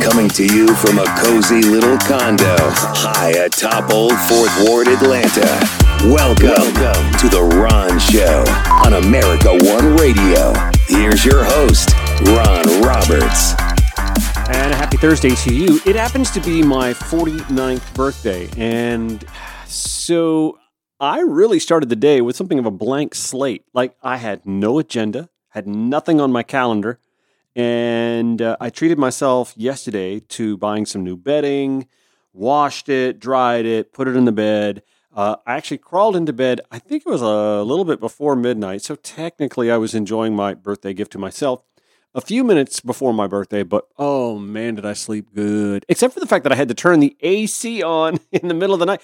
Coming to you from a cozy little condo high atop Old Fourth Ward, Atlanta. Welcome, Welcome to The Ron Show on America One Radio. Here's your host, Ron Roberts. And a happy Thursday to you. It happens to be my 49th birthday. And so I really started the day with something of a blank slate. Like I had no agenda, had nothing on my calendar. And uh, I treated myself yesterday to buying some new bedding, washed it, dried it, put it in the bed. Uh, I actually crawled into bed, I think it was a little bit before midnight. So technically, I was enjoying my birthday gift to myself a few minutes before my birthday, but oh man, did I sleep good. Except for the fact that I had to turn the AC on in the middle of the night.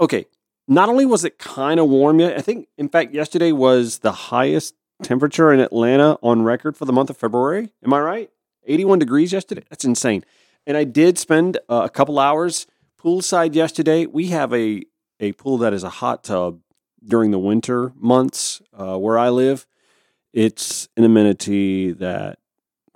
Okay, not only was it kind of warm yet, I think, in fact, yesterday was the highest temperature in Atlanta on record for the month of February. Am I right? 81 degrees yesterday. That's insane. And I did spend uh, a couple hours poolside yesterday. We have a, a pool that is a hot tub during the winter months uh, where I live. It's an amenity that,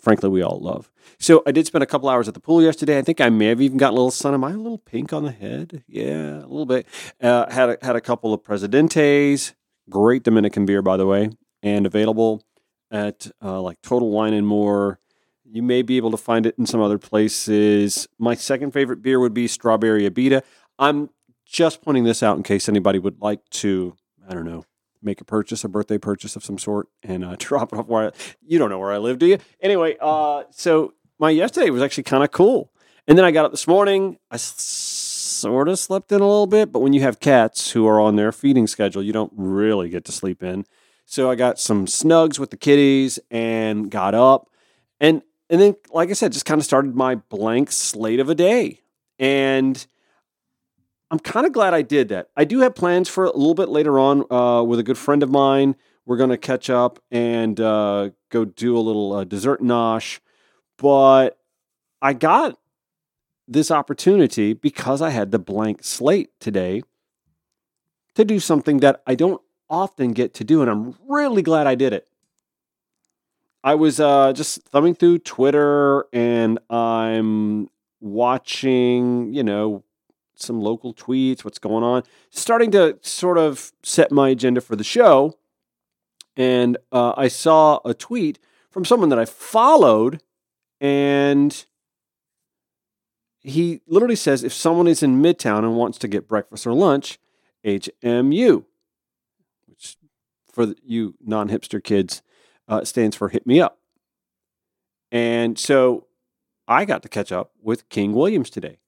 frankly, we all love. So I did spend a couple hours at the pool yesterday. I think I may have even got a little sun. Am I a little pink on the head? Yeah, a little bit. Uh, had a, had a couple of Presidentes. Great Dominican beer, by the way and available at uh, like Total Wine and More. You may be able to find it in some other places. My second favorite beer would be Strawberry Abita. I'm just pointing this out in case anybody would like to, I don't know, make a purchase, a birthday purchase of some sort, and uh, drop it off where I, you don't know where I live, do you? Anyway, uh, so my yesterday was actually kind of cool. And then I got up this morning. I sort of slept in a little bit, but when you have cats who are on their feeding schedule, you don't really get to sleep in. So I got some snugs with the kitties and got up. And and then, like I said, just kind of started my blank slate of a day. And I'm kind of glad I did that. I do have plans for a little bit later on uh, with a good friend of mine. We're going to catch up and uh, go do a little uh, dessert nosh. But I got this opportunity because I had the blank slate today to do something that I don't often get to do, and I'm really glad I did it. I was uh, just thumbing through Twitter and I'm watching, you know, some local tweets, what's going on, starting to sort of set my agenda for the show. And uh, I saw a tweet from someone that I followed, and he literally says if someone is in Midtown and wants to get breakfast or lunch, HMU for you non hipster kids uh, stands for Hit Me Up. And so I got to catch up with King Williams today,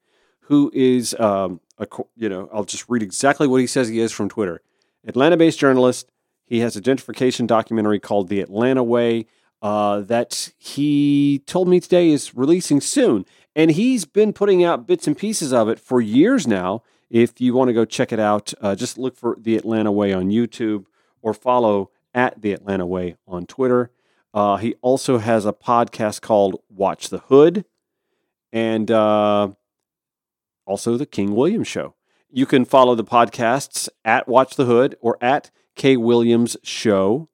who is, um, a, you know, I'll just read exactly what he says he is from Twitter. Atlanta based journalist. He has a gentrification documentary called The Atlanta Way uh, that he told me today is releasing soon. And he's been putting out bits and pieces of it for years now. If you want to go check it out, uh, just look for The Atlanta Way on YouTube or follow at the Atlanta Way on Twitter. Uh, he also has a podcast called Watch the Hood and uh, also the King Williams Show. You can follow the podcasts at Watch the Hood or at K Williams Show.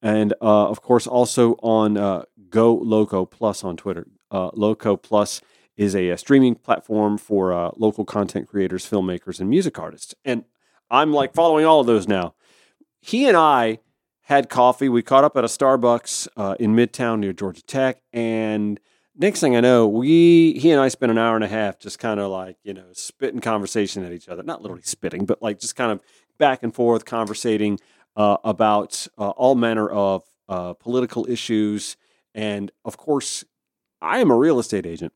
And uh, of course, also on uh, Go Loco Plus on Twitter. Uh, Loco Plus is a, a, streaming platform for uh, local content creators, filmmakers, and music artists. And I'm like following all of those now he and I had coffee. We caught up at a Starbucks uh, in Midtown near Georgia Tech, and next thing I know, we he and I spent an hour and a half just kind of like you know spitting conversation at each other. Not literally spitting, but like just kind of back and forth conversating uh, about uh, all manner of uh, political issues, and of course, I am a real estate agent.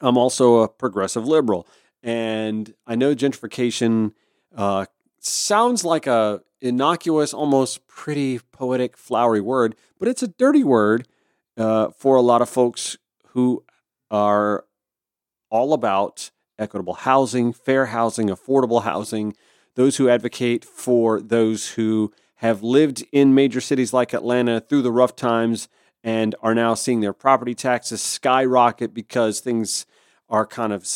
I'm also a progressive liberal, and I know gentrification uh, sounds like a innocuous, almost pretty poetic, flowery word, but it's a dirty word uh, for a lot of folks who are all about equitable housing, fair housing, affordable housing, those who advocate for those who have lived in major cities like Atlanta through the rough times and are now seeing their property taxes skyrocket because things are kind of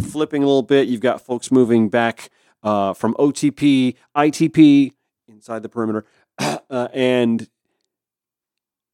flipping a little bit. You've got folks moving back uh, from OTP, ITP, inside the perimeter. uh, and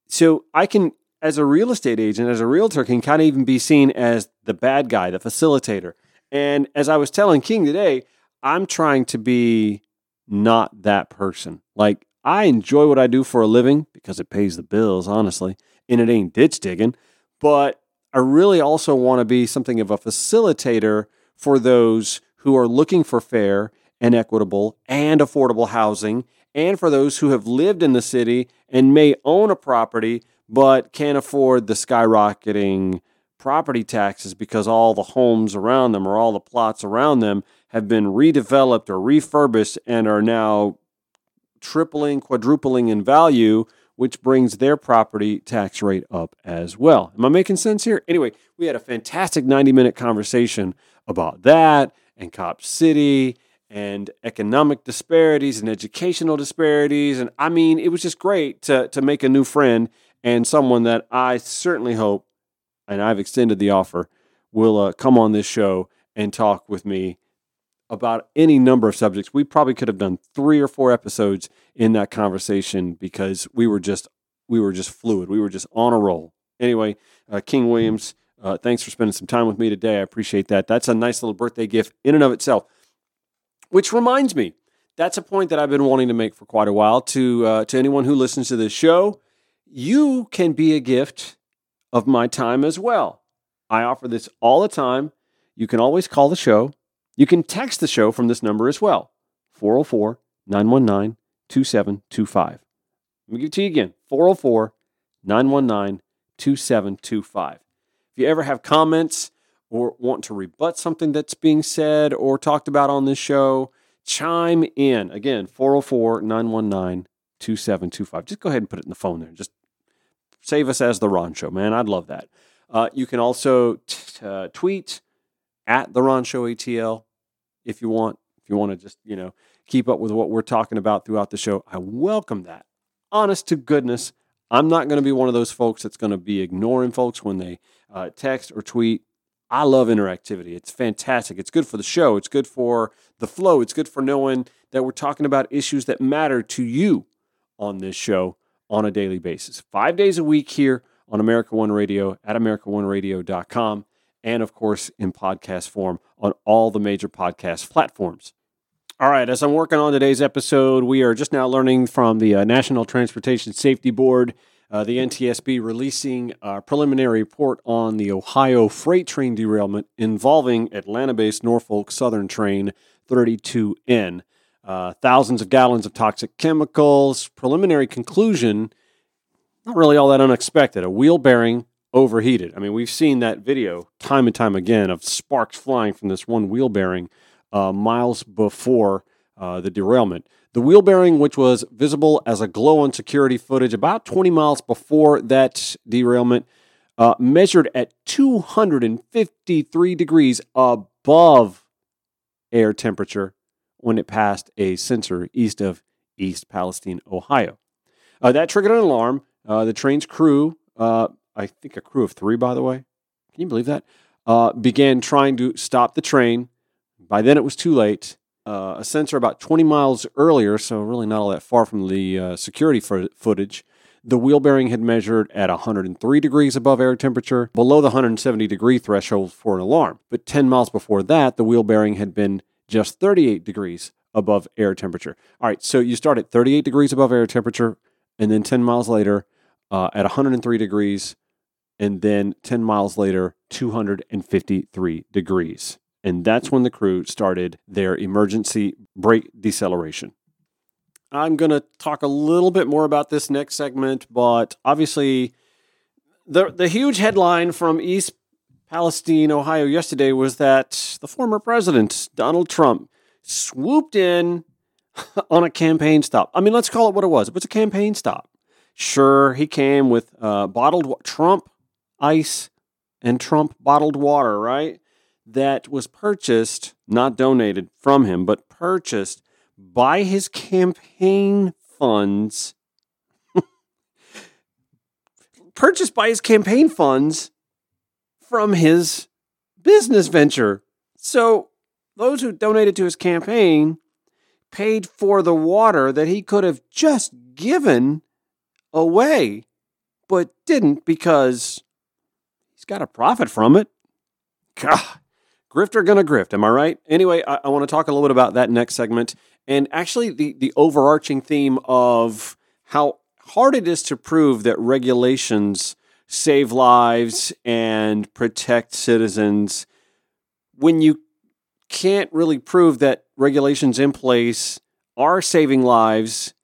so I can as a real estate agent, as a realtor, can kind of even be seen as the bad guy, the facilitator. And as I was telling King today, I'm trying to be not that person. Like, I enjoy what I do for a living because it pays the bills, honestly, and it ain't ditch digging. But I really also want to be something of a facilitator for those who are looking for fair and equitable and affordable housing, and for those who have lived in the city and may own a property but can't afford the skyrocketing property taxes because all the homes around them or all the plots around them have been redeveloped or refurbished and are now tripling, quadrupling in value, which brings their property tax rate up as well. Am I making sense here? Anyway, we had a fantastic 90 minute conversation about that and Cop City and economic disparities and educational disparities. And I mean, it was just great to, to make a new friend and someone that I certainly hope, and I've extended the offer, will uh, come on this show and talk with me about any number of subjects. We probably could have done three or four episodes in that conversation because we were just we were just fluid. We were just on a roll. Anyway, uh, King Williams, uh, thanks for spending some time with me today. I appreciate that. That's a nice little birthday gift in and of itself. Which reminds me, that's a point that I've been wanting to make for quite a while to uh, to anyone who listens to this show you can be a gift of my time as well. I offer this all the time. You can always call the show. You can text the show from this number as well 404 919 2725. Let me give it to you again 404 919 2725. If you ever have comments or want to rebut something that's being said or talked about on this show, chime in. Again, 404 919 2725. Just go ahead and put it in the phone there. Just save us as the Ron Show, man. I'd love that. Uh, you can also t- uh, tweet at the Ron Show ATL if you want. If you want to just you know keep up with what we're talking about throughout the show, I welcome that. Honest to goodness, I'm not going to be one of those folks that's going to be ignoring folks when they uh, text or tweet. I love interactivity. It's fantastic. It's good for the show. It's good for the flow. It's good for knowing that we're talking about issues that matter to you on this show on a daily basis. Five days a week here on America One Radio at AmericaOneRadio.com, and of course in podcast form on all the major podcast platforms. All right, as I'm working on today's episode, we are just now learning from the uh, National Transportation Safety Board, uh, the NTSB, releasing a preliminary report on the Ohio freight train derailment involving Atlanta based Norfolk Southern train 32N uh, thousands of gallons of toxic chemicals. Preliminary conclusion, not really all that unexpected. A wheel bearing overheated. I mean, we've seen that video time and time again of sparks flying from this one wheel bearing uh, miles before uh, the derailment. The wheel bearing, which was visible as a glow on security footage about 20 miles before that derailment, uh, measured at 253 degrees above air temperature when it passed a sensor east of East Palestine, Ohio. Uh, that triggered an alarm. Uh, the train's crew, uh, I think a crew of three, by the way, can you believe that? Uh, began trying to stop the train. By then, it was too late. Uh, a sensor about 20 miles earlier, so really not all that far from the uh, security footage, the wheel bearing had measured at 103 degrees above air temperature, below the 170 degree threshold for an alarm. But 10 miles before that, the wheel bearing had been just 38 degrees above air temperature. All right, so you start at 38 degrees above air temperature, and then 10 miles later uh, at 103 degrees, and then 10 miles later, 253 degrees. And that's when the crew started their emergency brake deceleration. I'm going to talk a little bit more about this next segment, but obviously, the, the huge headline from East Palestine, Ohio, yesterday was that the former president, Donald Trump, swooped in on a campaign stop. I mean, let's call it what it was. It was a campaign stop. Sure, he came with uh, bottled Trump ice and Trump bottled water, right? That was purchased, not donated from him, but purchased by his campaign funds. purchased by his campaign funds from his business venture. So those who donated to his campaign paid for the water that he could have just given away. but didn't because he's got a profit from it. God, grifter gonna grift, am I right? Anyway, I, I want to talk a little bit about that next segment and actually the, the overarching theme of how hard it is to prove that regulations save lives and protect citizens when you can't really prove that regulations in place are saving lives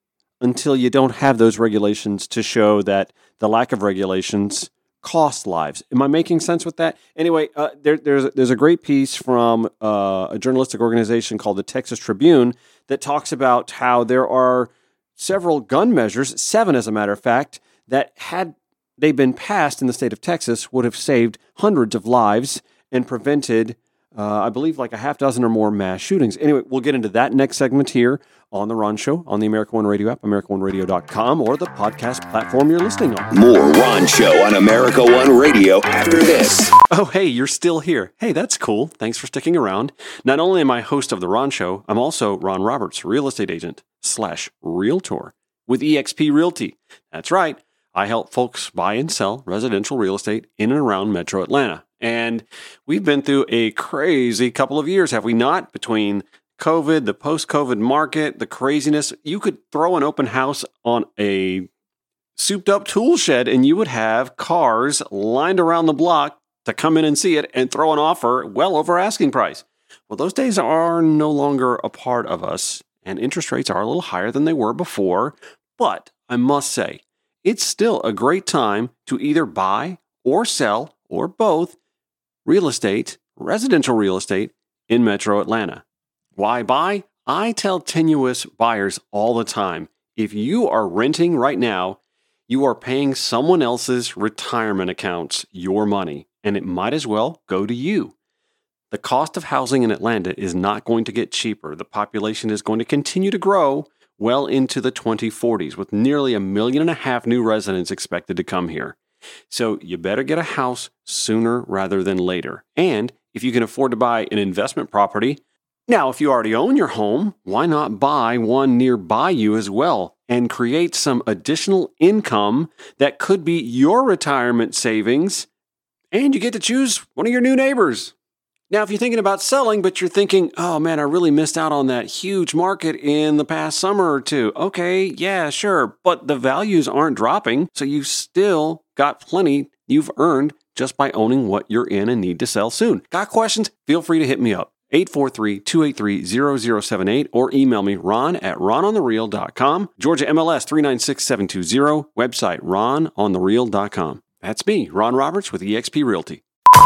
until you don't have those regulations to show that the lack of regulations cost lives. Am I making sense with that? Anyway, uh, there, there's there's a great piece from uh, a journalistic organization called the Texas Tribune that talks about how there are several gun measures, seven as a matter of fact, that had they been passed in the state of Texas would have saved hundreds of lives and prevented uh, I believe like a half dozen or more mass shootings. Anyway, we'll get into that next segment here on The Ron Show on the America One Radio app, AmericaOneRadio.com, or the podcast platform you're listening on. More Ron Show on America One Radio after this. Oh, hey, you're still here. Hey, that's cool. Thanks for sticking around. Not only am I host of The Ron Show, I'm also Ron Roberts, real estate agent slash realtor with eXp Realty. That's right. I help folks buy and sell residential real estate in and around metro Atlanta. And we've been through a crazy couple of years, have we not? Between COVID, the post COVID market, the craziness. You could throw an open house on a souped up tool shed and you would have cars lined around the block to come in and see it and throw an offer well over asking price. Well, those days are no longer a part of us, and interest rates are a little higher than they were before. But I must say, it's still a great time to either buy or sell or both real estate, residential real estate in metro Atlanta. Why buy? I tell tenuous buyers all the time if you are renting right now, you are paying someone else's retirement accounts your money, and it might as well go to you. The cost of housing in Atlanta is not going to get cheaper. The population is going to continue to grow well into the 2040s, with nearly a million and a half new residents expected to come here. So you better get a house sooner rather than later. And if you can afford to buy an investment property, now, if you already own your home, why not buy one nearby you as well and create some additional income that could be your retirement savings? And you get to choose one of your new neighbors. Now, if you're thinking about selling, but you're thinking, oh man, I really missed out on that huge market in the past summer or two. Okay, yeah, sure. But the values aren't dropping. So you've still got plenty you've earned just by owning what you're in and need to sell soon. Got questions? Feel free to hit me up. 843-283-0078 or email me ron at rononthereal.com. Georgia MLS 396720, website rononthereal.com. That's me, Ron Roberts with eXp Realty.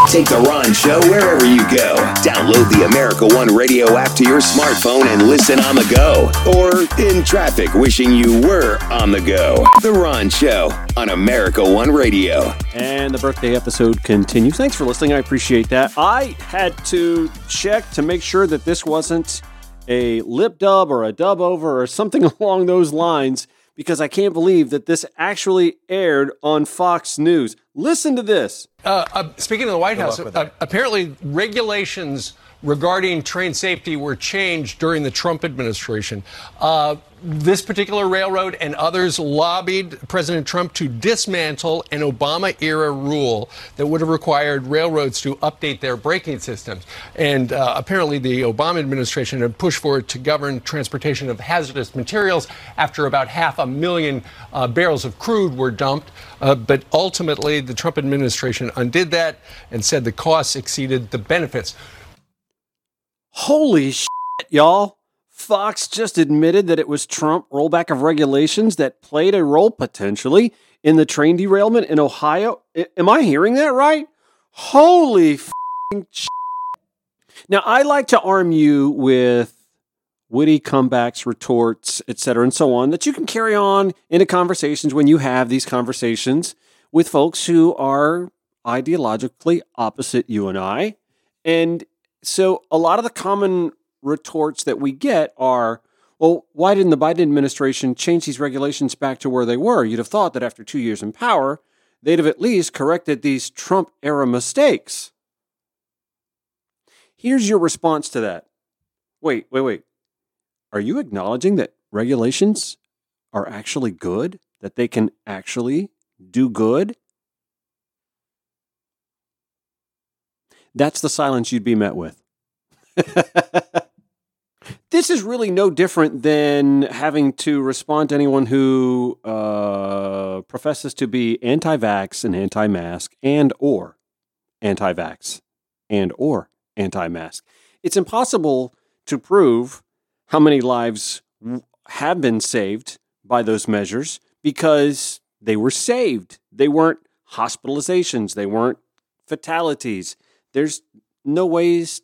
Take the Ron Show wherever you go. Download the America One radio app to your smartphone and listen on the go. Or in traffic, wishing you were on the go. The Ron Show on America One Radio. And the birthday episode continues. Thanks for listening. I appreciate that. I had to check to make sure that this wasn't a lip dub or a dub over or something along those lines because I can't believe that this actually aired on Fox News. Listen to this. Uh, uh, speaking of the White House, uh, apparently regulations regarding train safety were changed during the Trump administration. Uh, this particular railroad and others lobbied President Trump to dismantle an Obama era rule that would have required railroads to update their braking systems. And uh, apparently, the Obama administration had pushed for it to govern transportation of hazardous materials after about half a million uh, barrels of crude were dumped. Uh, but ultimately, the Trump administration undid that and said the costs exceeded the benefits. Holy shit, y'all. Fox just admitted that it was Trump rollback of regulations that played a role potentially in the train derailment in Ohio. I- am I hearing that right? Holy shit. Now, I like to arm you with witty comebacks, retorts, etc., and so on that you can carry on into conversations when you have these conversations with folks who are ideologically opposite you and I. And so a lot of the common retorts that we get are, well, why didn't the Biden administration change these regulations back to where they were? You'd have thought that after two years in power, they'd have at least corrected these Trump era mistakes. Here's your response to that. Wait, wait, wait. Are you acknowledging that regulations are actually good? That they can actually do good? That's the silence you'd be met with. this is really no different than having to respond to anyone who uh, professes to be anti-vax and anti-mask and or anti-vax and or anti-mask. It's impossible to prove how many lives have been saved by those measures because they were saved. They weren't hospitalizations, they weren't fatalities. There's no ways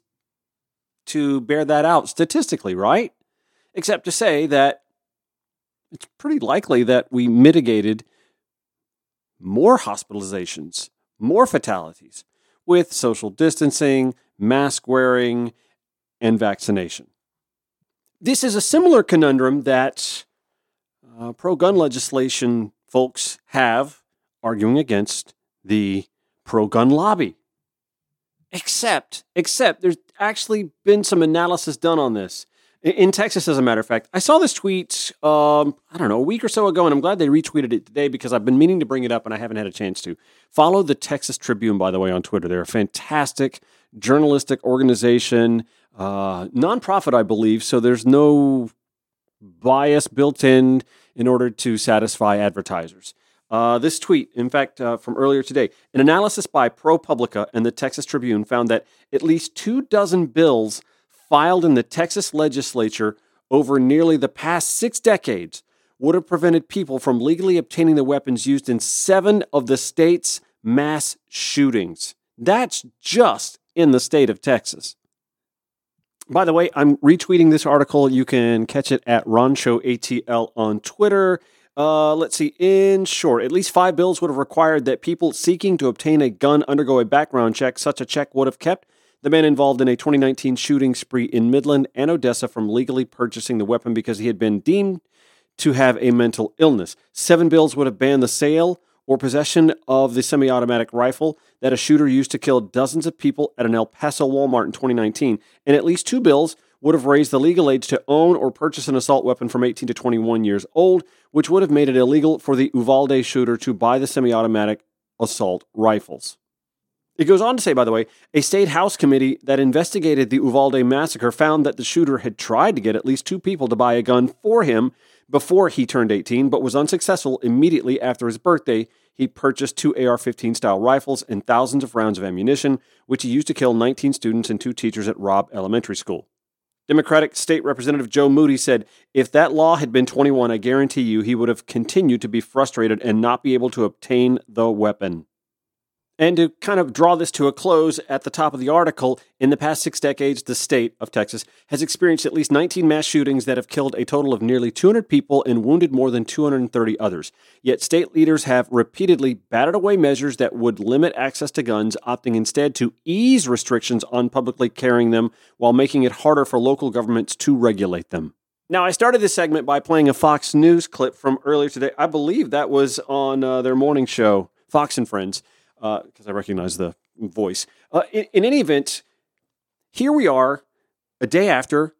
to bear that out statistically, right? Except to say that it's pretty likely that we mitigated more hospitalizations, more fatalities with social distancing, mask wearing, and vaccination. This is a similar conundrum that uh, pro gun legislation folks have arguing against the pro gun lobby. Except, except there's actually been some analysis done on this in Texas, as a matter of fact. I saw this tweet, um, I don't know, a week or so ago, and I'm glad they retweeted it today because I've been meaning to bring it up and I haven't had a chance to. Follow the Texas Tribune, by the way, on Twitter. They're a fantastic journalistic organization, uh, nonprofit, I believe, so there's no bias built in in order to satisfy advertisers. Uh, this tweet, in fact, uh, from earlier today, an analysis by ProPublica and the Texas Tribune found that at least two dozen bills filed in the Texas legislature over nearly the past six decades would have prevented people from legally obtaining the weapons used in seven of the state's mass shootings. That's just in the state of Texas. By the way, I'm retweeting this article. You can catch it at Ron ATL on Twitter. Uh, let's see. In short, at least five bills would have required that people seeking to obtain a gun undergo a background check. Such a check would have kept the man involved in a 2019 shooting spree in Midland and Odessa from legally purchasing the weapon because he had been deemed to have a mental illness. Seven bills would have banned the sale or possession of the semi automatic rifle that a shooter used to kill dozens of people at an El Paso Walmart in 2019. And at least two bills would have raised the legal age to own or purchase an assault weapon from 18 to 21 years old, which would have made it illegal for the Uvalde shooter to buy the semi automatic assault rifles. It goes on to say, by the way, a state house committee that investigated the Uvalde massacre found that the shooter had tried to get at least two people to buy a gun for him before he turned 18, but was unsuccessful immediately after his birthday. He purchased two AR 15 style rifles and thousands of rounds of ammunition, which he used to kill 19 students and two teachers at Robb Elementary School. Democratic State Representative Joe Moody said, If that law had been 21, I guarantee you he would have continued to be frustrated and not be able to obtain the weapon. And to kind of draw this to a close at the top of the article, in the past six decades, the state of Texas has experienced at least 19 mass shootings that have killed a total of nearly 200 people and wounded more than 230 others. Yet state leaders have repeatedly batted away measures that would limit access to guns, opting instead to ease restrictions on publicly carrying them while making it harder for local governments to regulate them. Now, I started this segment by playing a Fox News clip from earlier today. I believe that was on uh, their morning show, Fox and Friends because uh, I recognize the voice. Uh, in, in any event, here we are a day after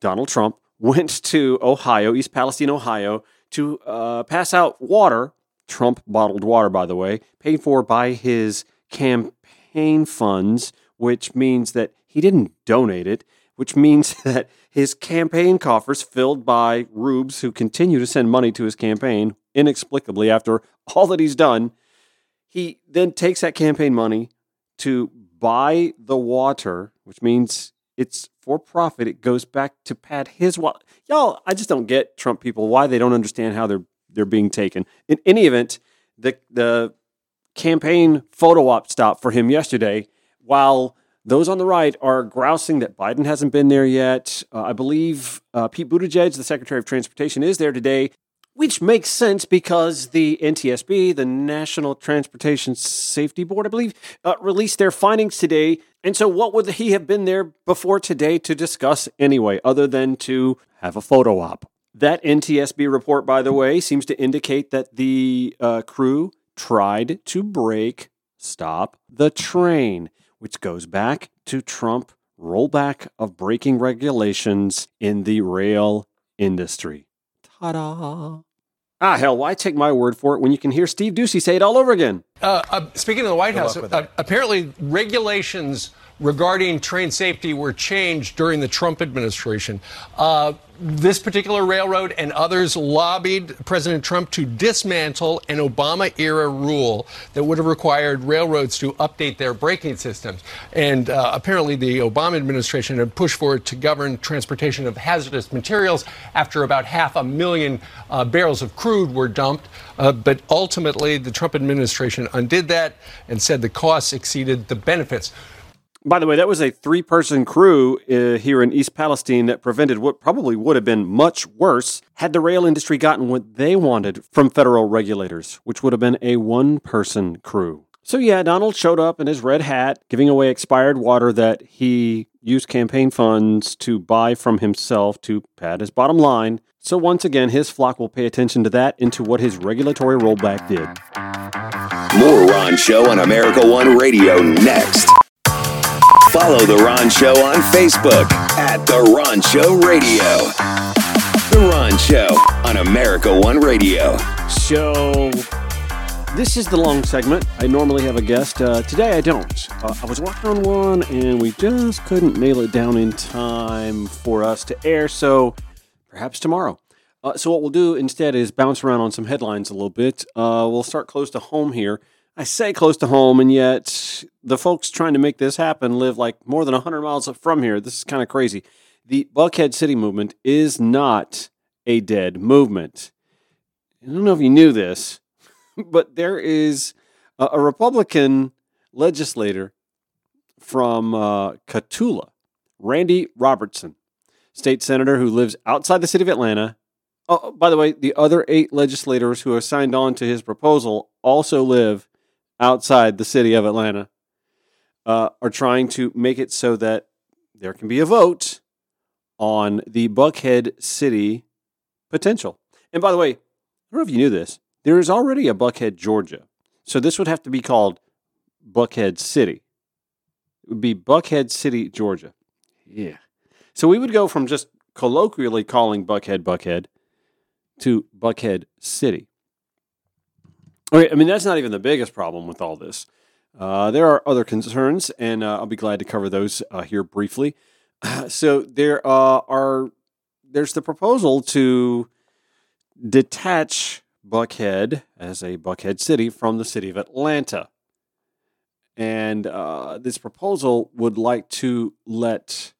Donald Trump went to Ohio, East Palestine, Ohio, to uh, pass out water, Trump bottled water, by the way, paid for by his campaign funds, which means that he didn't donate it, which means that his campaign coffers filled by rubes who continue to send money to his campaign inexplicably after all that he's done he then takes that campaign money to buy the water, which means it's for profit. It goes back to pad his wallet. Y'all, I just don't get Trump people why they don't understand how they're they're being taken. In any event, the the campaign photo op stop for him yesterday, while those on the right are grousing that Biden hasn't been there yet. Uh, I believe uh, Pete Buttigieg, the Secretary of Transportation, is there today which makes sense because the NTSB, the National Transportation Safety Board, I believe, uh, released their findings today. And so, what would he have been there before today to discuss anyway, other than to have a photo op? That NTSB report, by the way, seems to indicate that the uh, crew tried to brake, stop the train, which goes back to Trump rollback of braking regulations in the rail industry. Ta-da! Ah, hell, why take my word for it when you can hear Steve Doocy say it all over again? Uh, uh, speaking of the White House, uh, apparently regulations regarding train safety were changed during the Trump administration. Uh, this particular railroad and others lobbied President Trump to dismantle an Obama era rule that would have required railroads to update their braking systems. And uh, apparently, the Obama administration had pushed for it to govern transportation of hazardous materials after about half a million uh, barrels of crude were dumped. Uh, but ultimately, the Trump administration undid that and said the costs exceeded the benefits. By the way, that was a three person crew uh, here in East Palestine that prevented what probably would have been much worse had the rail industry gotten what they wanted from federal regulators, which would have been a one person crew. So, yeah, Donald showed up in his red hat, giving away expired water that he used campaign funds to buy from himself to pad his bottom line. So, once again, his flock will pay attention to that and to what his regulatory rollback did. More Ron Show on America One Radio next. Follow The Ron Show on Facebook at The Ron Show Radio. The Ron Show on America One Radio. So, this is the long segment. I normally have a guest. Uh, today I don't. Uh, I was working on one and we just couldn't nail it down in time for us to air, so perhaps tomorrow. Uh, so, what we'll do instead is bounce around on some headlines a little bit. Uh, we'll start close to home here. I say close to home, and yet the folks trying to make this happen live like more than 100 miles from here. This is kind of crazy. The Buckhead City movement is not a dead movement. I don't know if you knew this, but there is a, a Republican legislator from uh, Cataula, Randy Robertson, state senator who lives outside the city of Atlanta. Oh, by the way, the other eight legislators who have signed on to his proposal also live outside the city of Atlanta uh, are trying to make it so that there can be a vote on the Buckhead City potential. And by the way, I don't know if you knew this, there is already a Buckhead, Georgia. So this would have to be called Buckhead City. It would be Buckhead City, Georgia. Yeah. So we would go from just colloquially calling Buckhead Buckhead to Buckhead City. Okay, I mean, that's not even the biggest problem with all this. Uh, there are other concerns, and uh, I'll be glad to cover those uh, here briefly. so there uh, are there's the proposal to detach Buckhead as a Buckhead city from the city of Atlanta, and uh, this proposal would like to let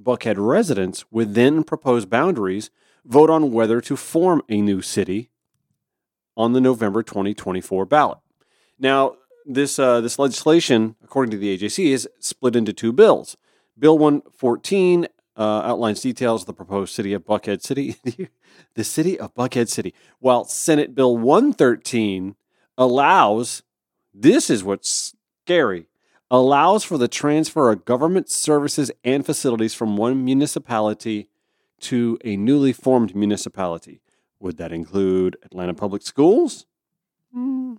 Buckhead residents within proposed boundaries vote on whether to form a new city on the November 2024 ballot. Now, this uh, this legislation, according to the AJC, is split into two bills. Bill 114 uh, outlines details of the proposed city of Buckhead City, the city of Buckhead City, while Senate Bill 113 allows this is what's scary allows for the transfer of government services and facilities from one municipality to a newly formed municipality. Would that include Atlanta Public Schools? Mm.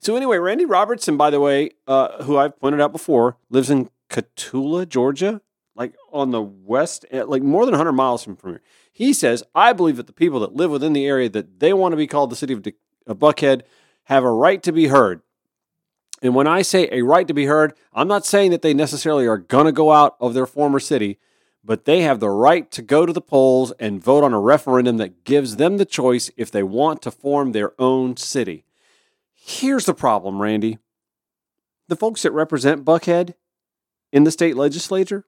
So, anyway, Randy Robertson, by the way, uh, who I've pointed out before, lives in Cataula, Georgia, like on the west, eh, like more than 100 miles from here. He says, I believe that the people that live within the area that they want to be called the city of, De- of Buckhead have a right to be heard. And when I say a right to be heard, I'm not saying that they necessarily are going to go out of their former city but they have the right to go to the polls and vote on a referendum that gives them the choice if they want to form their own city. Here's the problem, Randy. The folks that represent Buckhead in the state legislature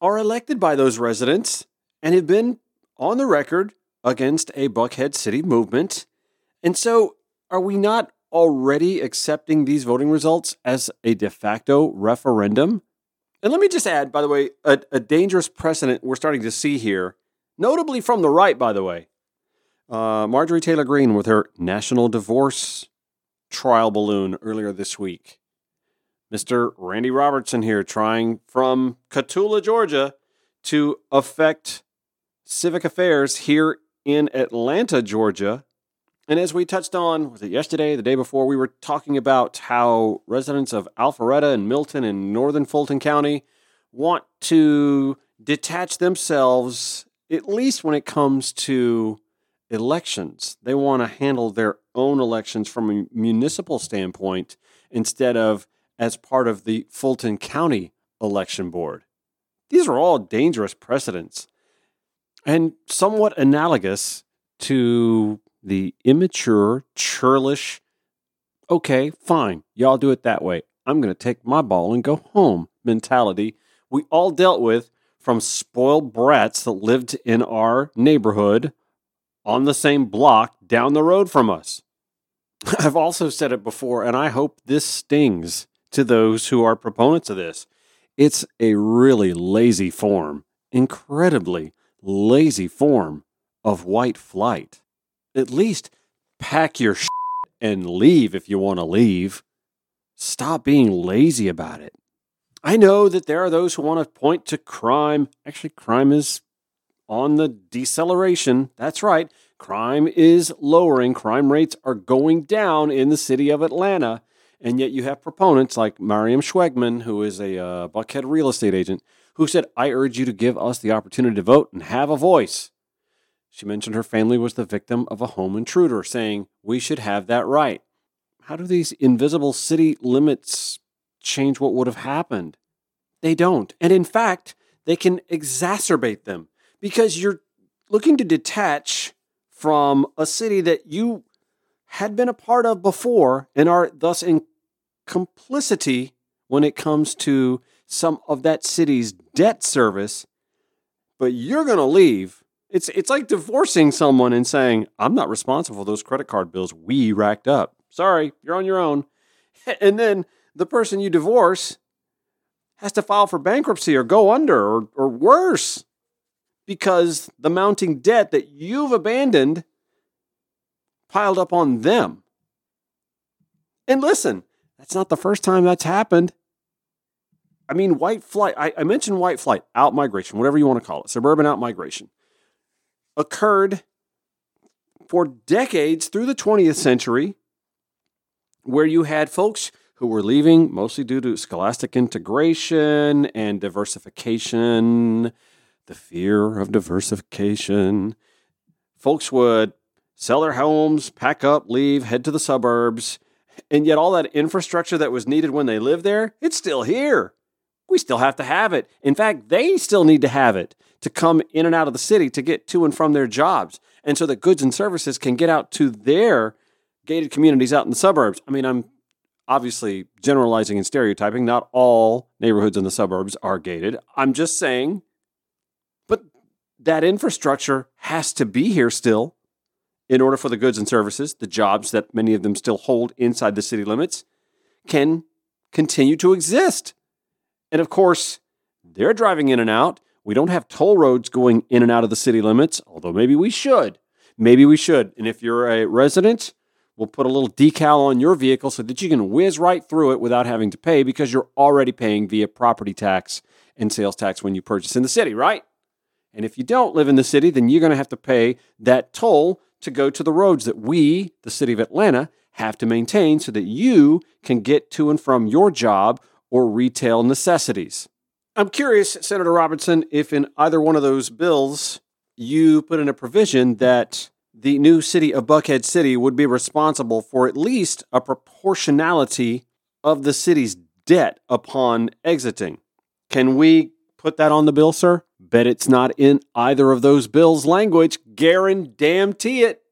are elected by those residents and have been on the record against a Buckhead City movement. And so, are we not already accepting these voting results as a de facto referendum? And let me just add, by the way, a, a dangerous precedent we're starting to see here, notably from the right, by the way. Uh, Marjorie Taylor Greene with her national divorce trial balloon earlier this week. Mr. Randy Robertson here trying from Cataula, Georgia, to affect civic affairs here in Atlanta, Georgia, and as we touched on, was it yesterday, the day before, we were talking about how residents of Alpharetta and Milton and northern Fulton County want to detach themselves, at least when it comes to elections. They want to handle their own elections from a municipal standpoint instead of as part of the Fulton County Election Board. These are all dangerous precedents and somewhat analogous to the immature, churlish, okay, fine, y'all do it that way. I'm going to take my ball and go home mentality we all dealt with from spoiled brats that lived in our neighborhood on the same block down the road from us. I've also said it before, and I hope this stings to those who are proponents of this. It's a really lazy form, incredibly lazy form of white flight. At least pack your shit and leave if you want to leave. Stop being lazy about it. I know that there are those who want to point to crime. Actually, crime is on the deceleration. That's right. Crime is lowering. Crime rates are going down in the city of Atlanta. And yet you have proponents like Mariam Schwegman, who is a uh, Buckhead real estate agent, who said, I urge you to give us the opportunity to vote and have a voice. She mentioned her family was the victim of a home intruder, saying, We should have that right. How do these invisible city limits change what would have happened? They don't. And in fact, they can exacerbate them because you're looking to detach from a city that you had been a part of before and are thus in complicity when it comes to some of that city's debt service, but you're going to leave it's it's like divorcing someone and saying, "I'm not responsible for those credit card bills we racked up. Sorry, you're on your own." And then the person you divorce has to file for bankruptcy or go under or, or worse because the mounting debt that you've abandoned piled up on them. And listen, that's not the first time that's happened. I mean, white flight, I, I mentioned white flight, out migration, whatever you want to call it, suburban out migration occurred for decades through the 20th century, where you had folks who were leaving mostly due to scholastic integration and diversification, the fear of diversification. Folks would sell their homes, pack up, leave, head to the suburbs, and yet all that infrastructure that was needed when they lived there, it's still here. We still have to have it. In fact, they still need to have it to come in and out of the city to get to and from their jobs. And so that goods and services can get out to their gated communities out in the suburbs. I mean, I'm obviously generalizing and stereotyping. Not all neighborhoods in the suburbs are gated. I'm just saying, but that infrastructure has to be here still in order for the goods and services, the jobs that many of them still hold inside the city limits, can continue to exist. And of course, they're driving in and out. We don't have toll roads going in and out of the city limits, although maybe we should. Maybe we should. And if you're a resident, we'll put a little decal on your vehicle so that you can whiz right through it without having to pay because you're already paying via property tax and sales tax when you purchase in the city, right? And if you don't live in the city, then you're going to have to pay that toll to go to the roads that we, the city of Atlanta, have to maintain so that you can get to and from your job or retail necessities. I'm curious, Senator Robinson, if in either one of those bills you put in a provision that the new city of Buckhead City would be responsible for at least a proportionality of the city's debt upon exiting. Can we put that on the bill, sir? Bet it's not in either of those bills' language. Guarantee it.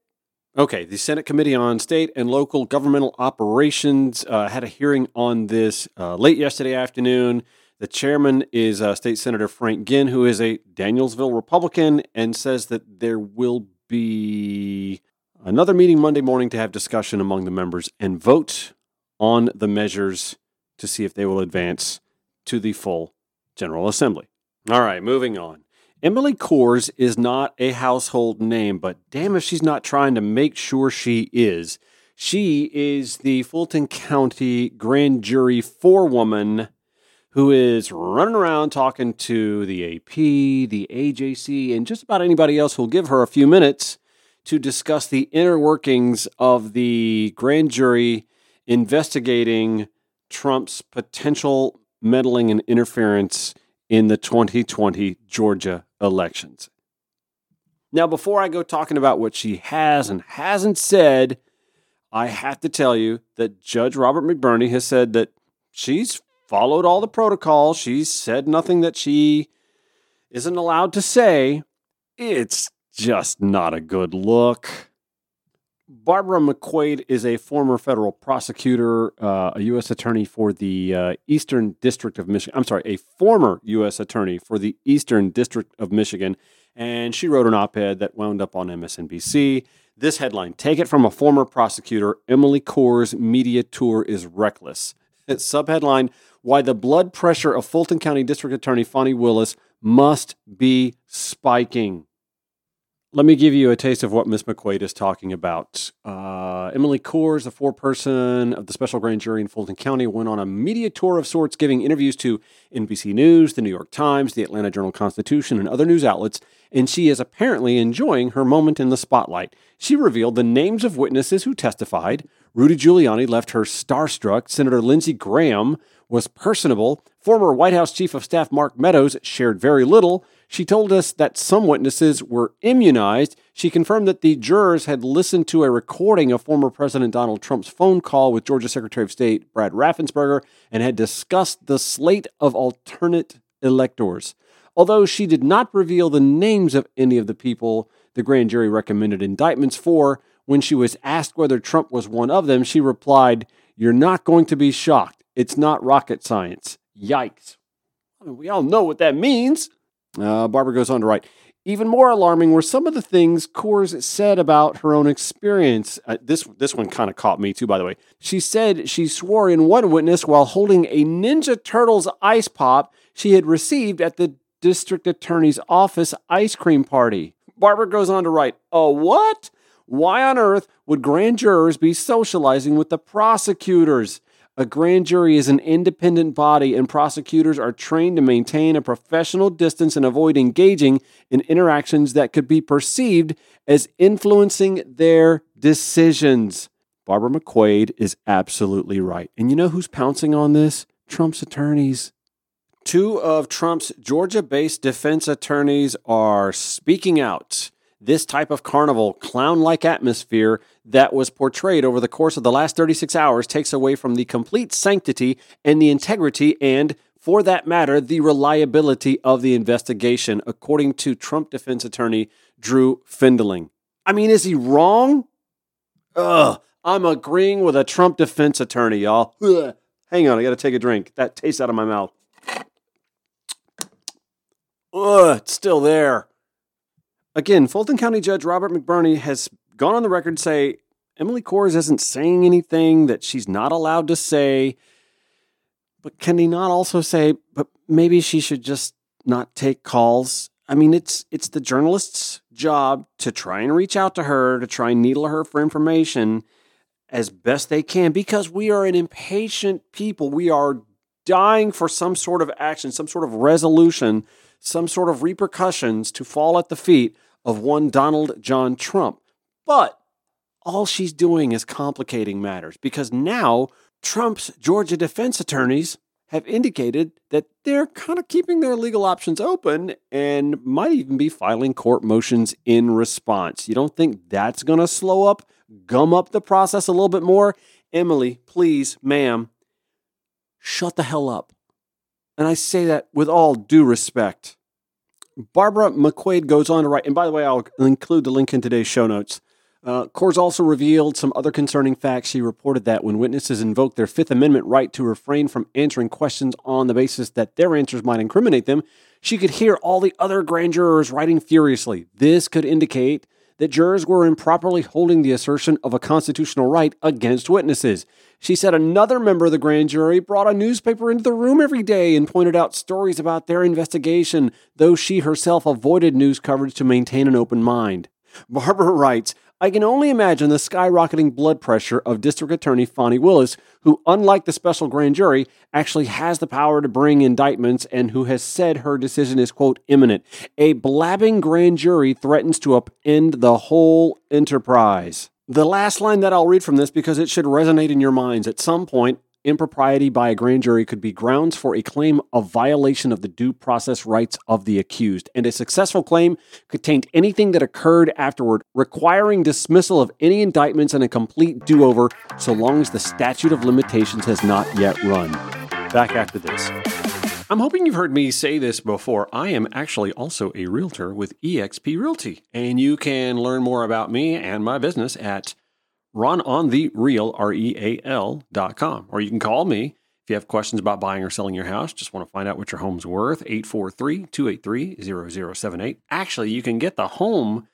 Okay, the Senate Committee on State and Local Governmental Operations uh, had a hearing on this uh, late yesterday afternoon. The chairman is uh, State Senator Frank Ginn, who is a Danielsville Republican, and says that there will be another meeting Monday morning to have discussion among the members and vote on the measures to see if they will advance to the full General Assembly. All right, moving on. Emily Kohrs is not a household name, but damn if she's not trying to make sure she is. She is the Fulton County grand jury forewoman who is running around talking to the AP, the AJC, and just about anybody else who'll give her a few minutes to discuss the inner workings of the grand jury investigating Trump's potential meddling and interference in the 2020 Georgia elections. Now, before I go talking about what she has and hasn't said, I have to tell you that Judge Robert McBurney has said that she's followed all the protocols. She's said nothing that she isn't allowed to say. It's just not a good look. Barbara McQuade is a former federal prosecutor, uh, a U.S. attorney for the uh, Eastern District of Michigan. I'm sorry, a former U.S. attorney for the Eastern District of Michigan. And she wrote an op ed that wound up on MSNBC. This headline Take it from a former prosecutor Emily Kohrs media tour is reckless. It's subheadline Why the blood pressure of Fulton County District Attorney Fani Willis must be spiking. Let me give you a taste of what Miss McQuade is talking about. Uh, Emily Kohrs, the foreperson of the special grand jury in Fulton County, went on a media tour of sorts, giving interviews to NBC News, the New York Times, the Atlanta Journal Constitution, and other news outlets, and she is apparently enjoying her moment in the spotlight. She revealed the names of witnesses who testified. Rudy Giuliani left her starstruck. Senator Lindsey Graham was personable. Former White House Chief of Staff Mark Meadows shared very little. She told us that some witnesses were immunized. She confirmed that the jurors had listened to a recording of former President Donald Trump's phone call with Georgia Secretary of State Brad Raffensperger and had discussed the slate of alternate electors. Although she did not reveal the names of any of the people the grand jury recommended indictments for, when she was asked whether Trump was one of them, she replied, You're not going to be shocked. It's not rocket science. Yikes. We all know what that means. Uh, Barbara goes on to write, even more alarming were some of the things Kohrs said about her own experience. Uh, this this one kind of caught me too, by the way. She said she swore in one witness while holding a Ninja Turtles ice pop she had received at the district attorney's office ice cream party. Barbara goes on to write, "A what? Why on earth would grand jurors be socializing with the prosecutors? A grand jury is an independent body, and prosecutors are trained to maintain a professional distance and avoid engaging in interactions that could be perceived as influencing their decisions. Barbara McQuade is absolutely right. And you know who's pouncing on this? Trump's attorneys. Two of Trump's Georgia based defense attorneys are speaking out this type of carnival, clown like atmosphere that was portrayed over the course of the last 36 hours takes away from the complete sanctity and the integrity and, for that matter, the reliability of the investigation, according to Trump defense attorney Drew Findling. I mean, is he wrong? Ugh, I'm agreeing with a Trump defense attorney, y'all. Ugh. Hang on, I gotta take a drink. That tastes out of my mouth. Ugh, it's still there. Again, Fulton County Judge Robert McBurney has gone on the record to say Emily Kohrs isn't saying anything that she's not allowed to say. But can he not also say, but maybe she should just not take calls? I mean, it's it's the journalist's job to try and reach out to her, to try and needle her for information as best they can, because we are an impatient people. We are dying for some sort of action, some sort of resolution some sort of repercussions to fall at the feet of one Donald John Trump. But all she's doing is complicating matters because now Trump's Georgia defense attorneys have indicated that they're kind of keeping their legal options open and might even be filing court motions in response. You don't think that's going to slow up, gum up the process a little bit more? Emily, please, ma'am, shut the hell up. And I say that with all due respect. Barbara McQuade goes on to write, and by the way, I'll include the link in today's show notes. Uh, Kohrs also revealed some other concerning facts. She reported that when witnesses invoke their Fifth Amendment right to refrain from answering questions on the basis that their answers might incriminate them, she could hear all the other grand jurors writing furiously. This could indicate that jurors were improperly holding the assertion of a constitutional right against witnesses. She said another member of the grand jury brought a newspaper into the room every day and pointed out stories about their investigation, though she herself avoided news coverage to maintain an open mind. Barbara writes, I can only imagine the skyrocketing blood pressure of District Attorney Fani Willis, who, unlike the special grand jury, actually has the power to bring indictments and who has said her decision is, quote, imminent. A blabbing grand jury threatens to upend the whole enterprise. The last line that I'll read from this, because it should resonate in your minds at some point, impropriety by a grand jury could be grounds for a claim of violation of the due process rights of the accused, and a successful claim could taint anything that occurred afterward, requiring dismissal of any indictments and a complete do over so long as the statute of limitations has not yet run. Back after this. I'm hoping you've heard me say this before. I am actually also a realtor with eXp Realty, and you can learn more about me and my business at Ron on the real, dot com. Or you can call me if you have questions about buying or selling your house, just want to find out what your home's worth, 843 283 0078. Actually, you can get the home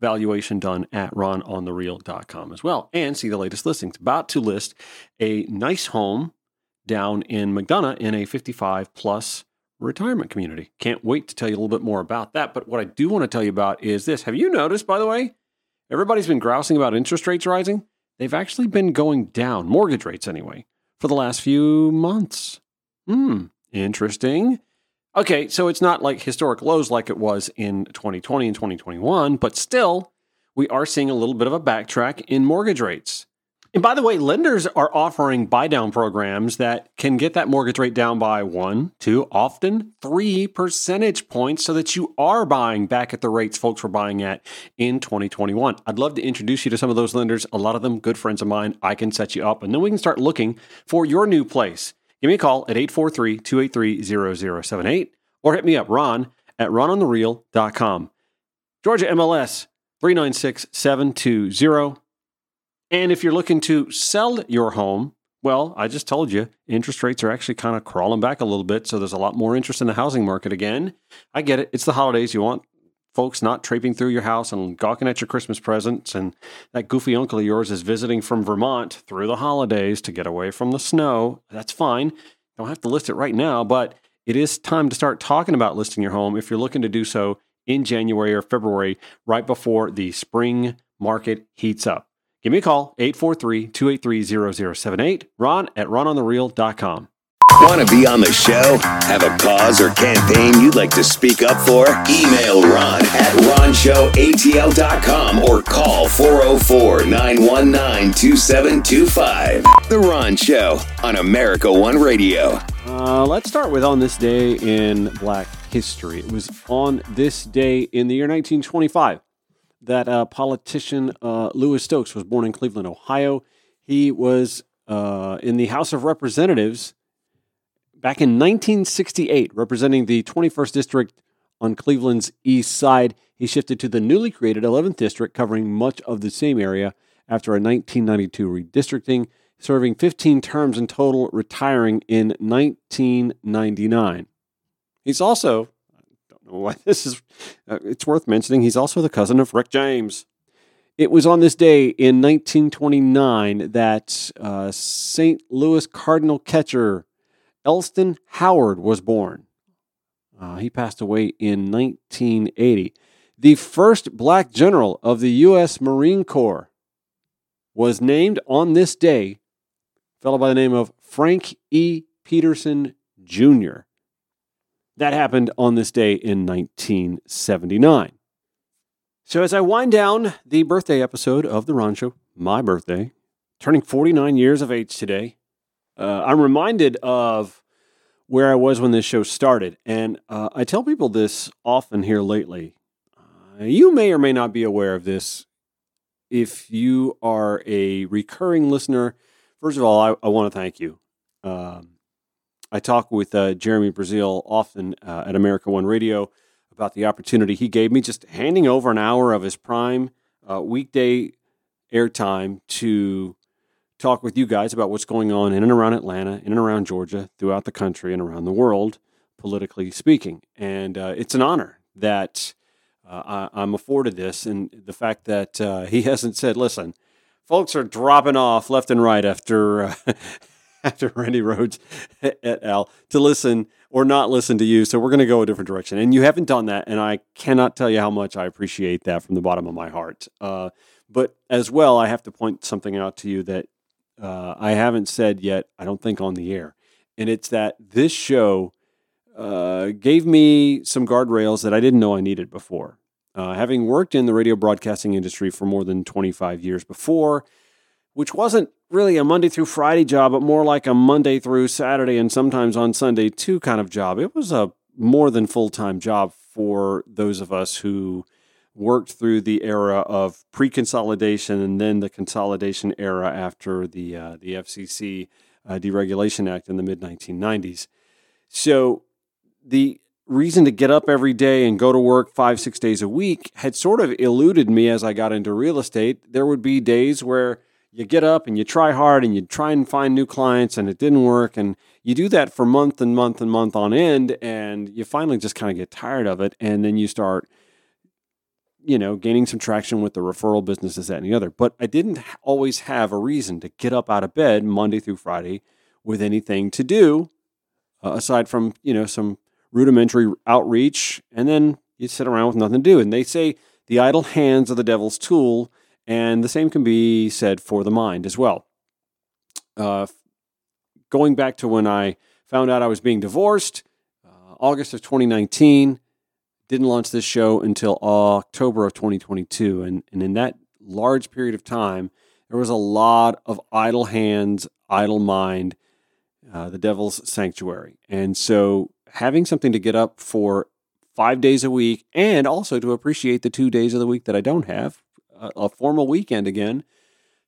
valuation done at rononthereal.com as well and see the latest listings. About to list a nice home down in McDonough in a 55 plus retirement community. Can't wait to tell you a little bit more about that. But what I do want to tell you about is this. Have you noticed, by the way, Everybody's been grousing about interest rates rising. They've actually been going down, mortgage rates anyway, for the last few months. Hmm, interesting. Okay, so it's not like historic lows like it was in 2020 and 2021, but still, we are seeing a little bit of a backtrack in mortgage rates. And by the way, lenders are offering buy down programs that can get that mortgage rate down by one, two, often three percentage points so that you are buying back at the rates folks were buying at in 2021. I'd love to introduce you to some of those lenders. A lot of them good friends of mine. I can set you up and then we can start looking for your new place. Give me a call at 843 283 0078 or hit me up, Ron at rononthereal.com. Georgia MLS 396 720. And if you're looking to sell your home, well, I just told you, interest rates are actually kind of crawling back a little bit. So there's a lot more interest in the housing market again. I get it. It's the holidays. You want folks not traipsing through your house and gawking at your Christmas presents. And that goofy uncle of yours is visiting from Vermont through the holidays to get away from the snow. That's fine. Don't have to list it right now, but it is time to start talking about listing your home if you're looking to do so in January or February, right before the spring market heats up. Give me a call, 843 283 0078, ron at rononthereal.com. Want to be on the show? Have a cause or campaign you'd like to speak up for? Email Ron at ronshowatl.com or call 404 919 2725. The Ron Show on America One Radio. Uh, let's start with On This Day in Black History. It was on this day in the year 1925 that uh, politician uh, Louis Stokes was born in Cleveland, Ohio. He was uh, in the House of Representatives back in 1968, representing the 21st District on Cleveland's east side. He shifted to the newly created 11th District, covering much of the same area after a 1992 redistricting, serving 15 terms in total, retiring in 1999. He's also this is uh, it's worth mentioning he's also the cousin of Rick James. It was on this day in 1929 that uh, St. Louis Cardinal catcher Elston Howard was born. Uh, he passed away in 1980. The first black general of the U.S. Marine Corps was named on this day, a fellow by the name of Frank E. Peterson Jr. That happened on this day in 1979. So, as I wind down the birthday episode of The Ron Show, my birthday, turning 49 years of age today, uh, I'm reminded of where I was when this show started. And uh, I tell people this often here lately. Uh, you may or may not be aware of this. If you are a recurring listener, first of all, I, I want to thank you. Um, I talk with uh, Jeremy Brazil often uh, at America One Radio about the opportunity he gave me, just handing over an hour of his prime uh, weekday airtime to talk with you guys about what's going on in and around Atlanta, in and around Georgia, throughout the country, and around the world, politically speaking. And uh, it's an honor that uh, I, am afforded this, and the fact that uh, he hasn't said, "Listen." Folks are dropping off left and right after after Randi Rhodes et al. to listen or not listen to you. So we're going to go a different direction. And you haven't done that. And I cannot tell you how much I appreciate that from the bottom of my heart. Uh, but as well, I have to point something out to you that uh, I haven't said yet, I don't think on the air. And it's that this show uh, gave me some guardrails that I didn't know I needed before. Uh, having worked in the radio broadcasting industry for more than 25 years before, which wasn't really a Monday through Friday job, but more like a Monday through Saturday and sometimes on Sunday too kind of job. It was a more than full time job for those of us who worked through the era of pre consolidation and then the consolidation era after the, uh, the FCC uh, Deregulation Act in the mid 1990s. So the reason to get up every day and go to work five, six days a week had sort of eluded me as I got into real estate. There would be days where you get up and you try hard and you try and find new clients and it didn't work. And you do that for month and month and month on end. And you finally just kind of get tired of it. And then you start, you know, gaining some traction with the referral businesses, that and the other. But I didn't always have a reason to get up out of bed Monday through Friday with anything to do uh, aside from, you know, some rudimentary outreach, and then you sit around with nothing to do. And they say the idle hands are the devil's tool, and the same can be said for the mind as well. Uh, going back to when I found out I was being divorced, uh, August of 2019, didn't launch this show until October of 2022. And, and in that large period of time, there was a lot of idle hands, idle mind, uh, the devil's sanctuary. And so having something to get up for five days a week and also to appreciate the two days of the week that I don't have, a, formal weekend again,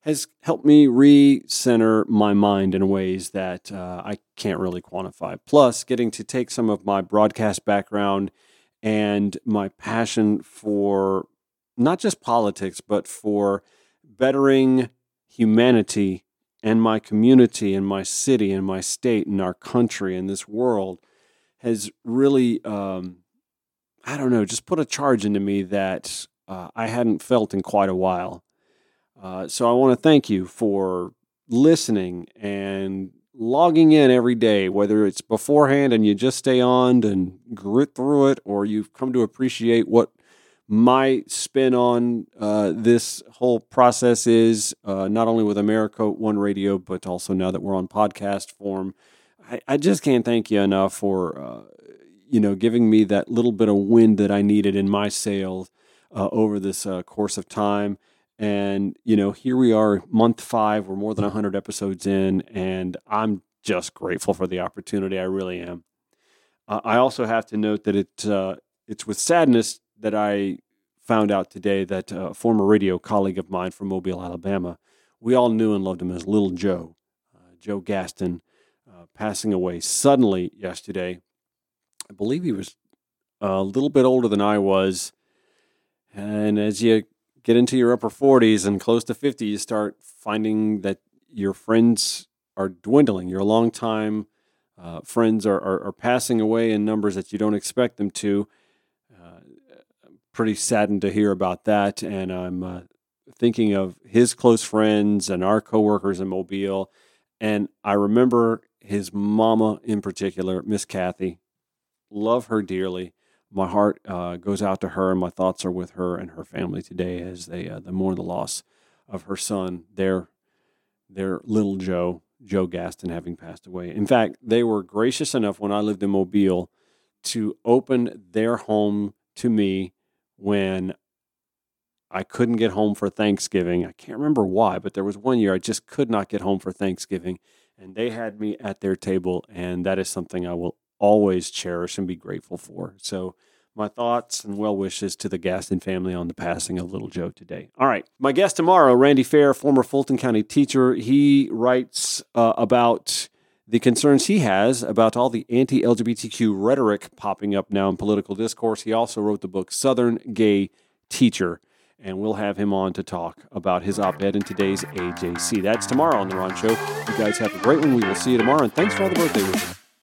has helped me recenter my mind in ways that uh, I can't really quantify. Plus, getting to take some of my broadcast background and my passion for not just politics, but for bettering humanity and my community and my city and my state and our country and this world has really, um, I don't know, just put a charge into me that uh, I hadn't felt in quite a while. Uh, so I want to thank you for listening and logging in every day, whether it's beforehand and you just stay on and grit through it, or you've come to appreciate what my spin on uh, this whole process is, uh, not only with America One Radio, but also now that we're on podcast form. I, I just can't thank you enough for uh, you know giving me that little bit of wind that I needed in my sails uh, over this uh, course of time. And you know, here we are, month five. We're more than hundred episodes in, and I'm just grateful for the opportunity. I really am. Uh, I also have to note that it uh, it's with sadness that I found out today that a former radio colleague of mine from Mobile, Alabama, we all knew and loved him as Little Joe, uh, Joe Gaston, uh, passing away suddenly yesterday. I believe he was a little bit older than I was. And as you get into your upper 40s and close to 50, you start finding that your friends are dwindling. Your longtime uh, friends are, are, are, passing away in numbers that you don't expect them to. Uh, pretty saddened to hear about that. And I'm uh, thinking of his close friends and our coworkers in Mobile. And I remember his mama in particular, Miss Kathy. Love her dearly. My heart uh, goes out to her, and my thoughts are with her and her family today as they uh, mourn the loss of her son, their their little Joe, Joe Gaston, having passed away. In fact, they were gracious enough when I lived in Mobile to open their home to me when I couldn't get home for Thanksgiving. I can't remember why, but there was one year I just could not get home for Thanksgiving and they had me at their table, and that is something I will always cherish and be grateful for. So, my thoughts and well wishes to the Gaston family on the passing of little Joe today. All right, my guest tomorrow, Randy Fair, former Fulton County teacher. He writes uh, about the concerns he has about all the anti LGBTQ rhetoric popping up now in political discourse. He also wrote the book Southern Gay Teacher and we'll have him on to talk about his op ed in today's AJC. That's tomorrow on The Ron Show. You guys have a great one. We will see you tomorrow, and thanks for all the birthday wishes.